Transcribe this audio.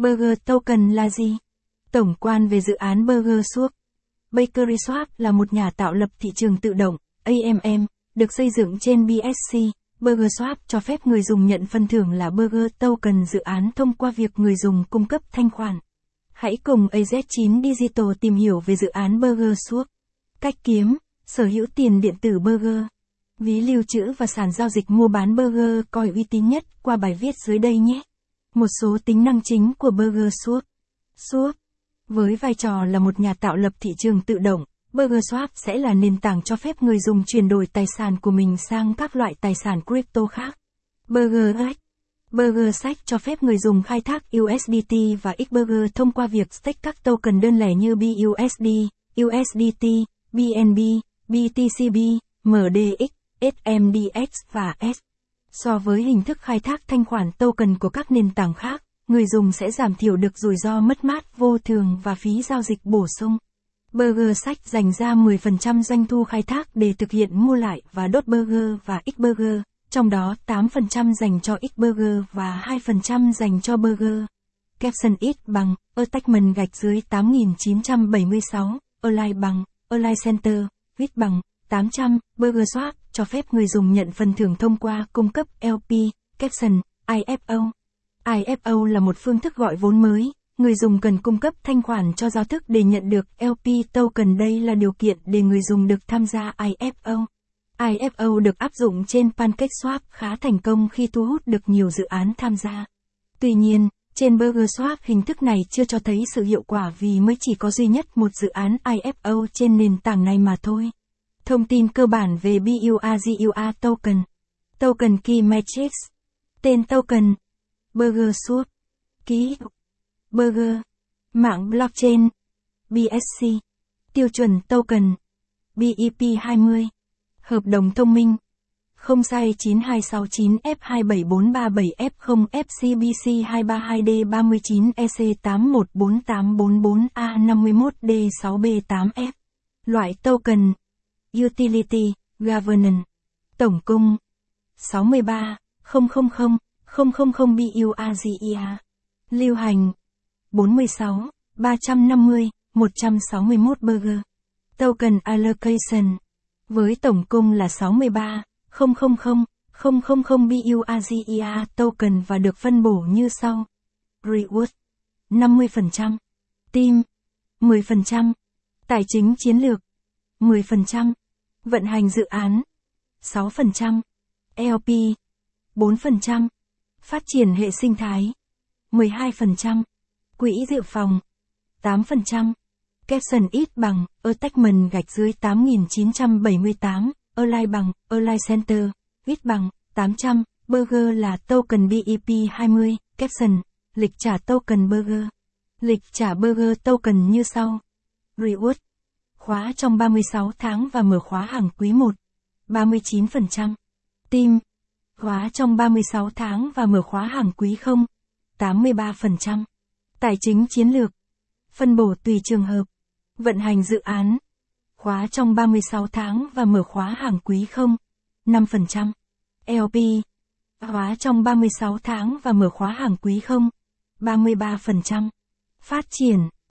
Burger Token là gì? Tổng quan về dự án Burger Swap. Bakery Swap là một nhà tạo lập thị trường tự động, AMM, được xây dựng trên BSC. Burger Swap cho phép người dùng nhận phần thưởng là Burger Token dự án thông qua việc người dùng cung cấp thanh khoản. Hãy cùng AZ9 Digital tìm hiểu về dự án Burger Swap. Cách kiếm, sở hữu tiền điện tử Burger. Ví lưu trữ và sàn giao dịch mua bán Burger coi uy tín nhất qua bài viết dưới đây nhé. Một số tính năng chính của Burger Swap. Swap. Với vai trò là một nhà tạo lập thị trường tự động, Burger Swap sẽ là nền tảng cho phép người dùng chuyển đổi tài sản của mình sang các loại tài sản crypto khác. Burger X Burger Sách cho phép người dùng khai thác USDT và Xburger thông qua việc stake các token đơn lẻ như BUSD, USDT, BNB, BTCB, MDX, SMDX và S. So với hình thức khai thác thanh khoản token của các nền tảng khác, người dùng sẽ giảm thiểu được rủi ro mất mát vô thường và phí giao dịch bổ sung. Burger sách dành ra 10% doanh thu khai thác để thực hiện mua lại và đốt burger và Xburger, trong đó 8% dành cho Xburger và 2% dành cho burger. Capson X bằng, attachment gạch dưới 8976, align bằng, align center, viết bằng, 800, burger swap, cho phép người dùng nhận phần thưởng thông qua cung cấp LP, caption, IFO. IFO là một phương thức gọi vốn mới, người dùng cần cung cấp thanh khoản cho giao thức để nhận được LP token đây là điều kiện để người dùng được tham gia IFO. IFO được áp dụng trên PancakeSwap khá thành công khi thu hút được nhiều dự án tham gia. Tuy nhiên, trên BurgerSwap hình thức này chưa cho thấy sự hiệu quả vì mới chỉ có duy nhất một dự án IFO trên nền tảng này mà thôi. Thông tin cơ bản về BUAGUA token. Token Key Matrix. Tên token. BurgerSwap. Ký. Burger. Mạng blockchain. BSC. Tiêu chuẩn token. BEP20. Hợp đồng thông minh. Không sai 9269F27437F0 FCBC 232D39 EC814844A51D6B8F. Loại token. Utility, Governance. Tổng cung. 63, 000, 000 Lưu hành. 46, 350, 161 burger. Token Allocation. Với tổng cung là 63, 000, 000 token và được phân bổ như sau. Reward. 50%. Team. 10%. Tài chính chiến lược. 10%. Vận hành dự án. 6%. LP. 4%. Phát triển hệ sinh thái. 12%. Quỹ dự phòng. 8%. Caption ít bằng, attachment gạch dưới 8978, align bằng, align center, ít bằng, 800, burger là token BEP20, caption, lịch trả token burger. Lịch trả burger token như sau. Reward. Khóa trong 36 tháng và mở khóa hàng quý 1. 39%. Tim. Khóa trong 36 tháng và mở khóa hàng quý 0. 83%. Tài chính chiến lược. Phân bổ tùy trường hợp. Vận hành dự án. Khóa trong 36 tháng và mở khóa hàng quý 0. 5%. LP. Khóa trong 36 tháng và mở khóa hàng quý 0. 33%. Phát triển.